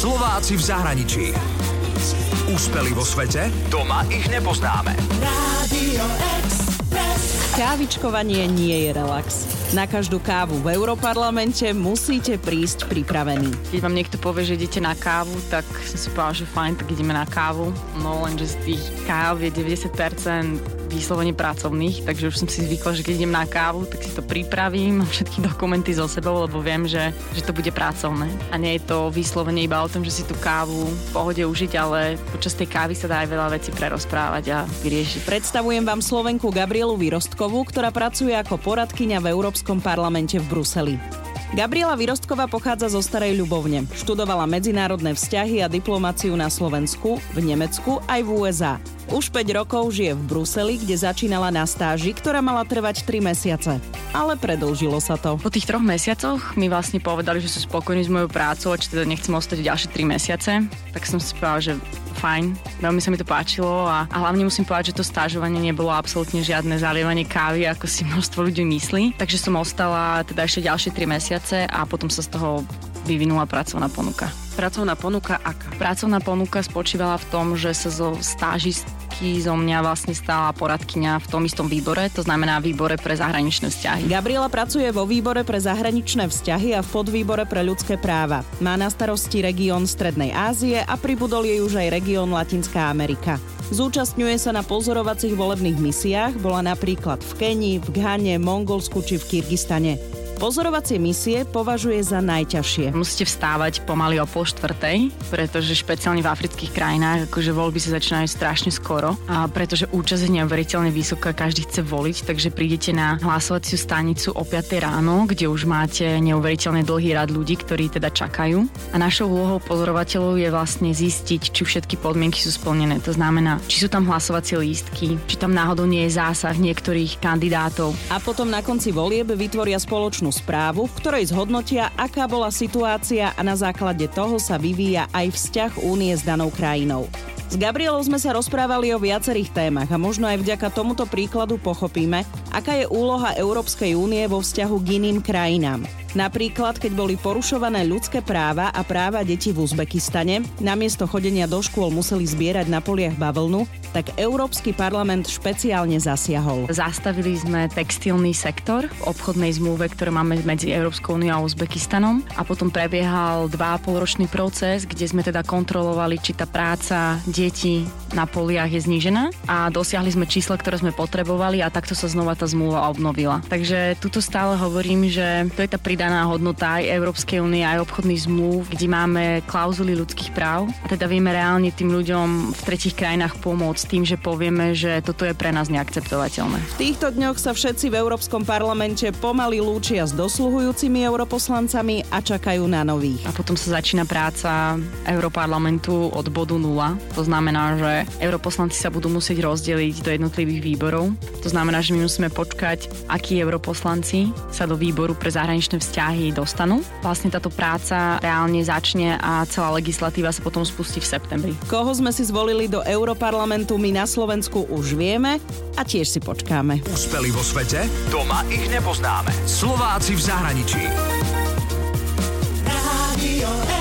Slováci v zahraničí. Úspeli vo svete? Doma ich nepoznáme. Kávičkovanie nie je relax. Na každú kávu v Europarlamente musíte prísť pripravení. Keď vám niekto povie, že idete na kávu, tak som si povedal, že fajn, tak ideme na kávu. No lenže z tých káv je 90% vyslovene pracovných, takže už som si zvykla, že keď idem na kávu, tak si to pripravím, všetky dokumenty so sebou, lebo viem, že, že to bude pracovné. A nie je to vyslovene iba o tom, že si tú kávu v pohode užiť, ale počas tej kávy sa dá aj veľa vecí prerozprávať a vyriešiť. Predstavujem vám Slovenku Gabrielu Vyrostkovú, ktorá pracuje ako poradkyňa v Európskom parlamente v Bruseli. Gabriela Vyrostková pochádza zo Starej Ľubovne. Študovala medzinárodné vzťahy a diplomáciu na Slovensku, v Nemecku aj v USA. Už 5 rokov žije v Bruseli, kde začínala na stáži, ktorá mala trvať 3 mesiace. Ale predlžilo sa to. Po tých troch mesiacoch mi vlastne povedali, že sú spokojní s mojou prácou a či teda nechcem ostať ďalšie 3 mesiace. Tak som si povedala, že fajn, veľmi sa mi to páčilo a, a hlavne musím povedať, že to stážovanie nebolo absolútne žiadne zalievanie kávy, ako si množstvo ľudí myslí. Takže som ostala teda ešte ďalšie 3 mesiace a potom sa z toho vyvinula pracovná ponuka. Pracovná ponuka aká? Pracovná ponuka spočívala v tom, že sa zo stážistky zo mňa vlastne stala poradkyňa v tom istom výbore, to znamená výbore pre zahraničné vzťahy. Gabriela pracuje vo výbore pre zahraničné vzťahy a v podvýbore pre ľudské práva. Má na starosti región Strednej Ázie a pribudol jej už aj región Latinská Amerika. Zúčastňuje sa na pozorovacích volebných misiách, bola napríklad v Kenii, v Ghane, Mongolsku či v Kyrgyzstane. Pozorovacie misie považuje za najťažšie. Musíte vstávať pomaly o pol štvrtej, pretože špeciálne v afrických krajinách, akože voľby sa začínajú strašne skoro a pretože účasť je neuveriteľne vysoká, každý chce voliť, takže prídete na hlasovaciu stanicu o 5 ráno, kde už máte neuveriteľne dlhý rad ľudí, ktorí teda čakajú. A našou úlohou pozorovateľov je vlastne zistiť, či všetky podmienky sú splnené. To znamená, či sú tam hlasovacie lístky, či tam náhodou nie je zásah niektorých kandidátov. A potom na konci volieb vytvoria spoločnú správu, v ktorej zhodnotia, aká bola situácia a na základe toho sa vyvíja aj vzťah únie s danou krajinou. S Gabrielou sme sa rozprávali o viacerých témach a možno aj vďaka tomuto príkladu pochopíme, aká je úloha Európskej únie vo vzťahu k iným krajinám. Napríklad, keď boli porušované ľudské práva a práva detí v Uzbekistane, namiesto chodenia do škôl museli zbierať na poliach bavlnu, tak Európsky parlament špeciálne zasiahol. Zastavili sme textilný sektor v obchodnej zmluve, ktoré máme medzi Európskou úniou a Uzbekistanom a potom prebiehal 2,5 ročný proces, kde sme teda kontrolovali, či tá práca detí na poliach je znížená a dosiahli sme čísla, ktoré sme potrebovali a takto sa znova tá zmluva obnovila. Takže tuto stále hovorím, že to je tá pridaná hodnota aj Európskej únie, aj obchodných zmluv, kde máme klauzuly ľudských práv a teda vieme reálne tým ľuďom v tretich krajinách pomôcť tým, že povieme, že toto je pre nás neakceptovateľné. V týchto dňoch sa všetci v Európskom parlamente pomaly lúčia s dosluhujúcimi europoslancami a čakajú na nových. A potom sa začína práca Európarlamentu od bodu nula. To znamená, že europoslanci sa budú musieť rozdeliť do jednotlivých výborov. To znamená, že my musíme počkať, akí europoslanci sa do výboru pre zahraničné vzťahy vzťahy dostanú. Vlastne táto práca reálne začne a celá legislatíva sa potom spustí v septembri. Koho sme si zvolili do Europarlamentu, my na Slovensku už vieme a tiež si počkáme. Úspeli vo svete? Doma ich nepoznáme. Slováci v zahraničí. Radio e.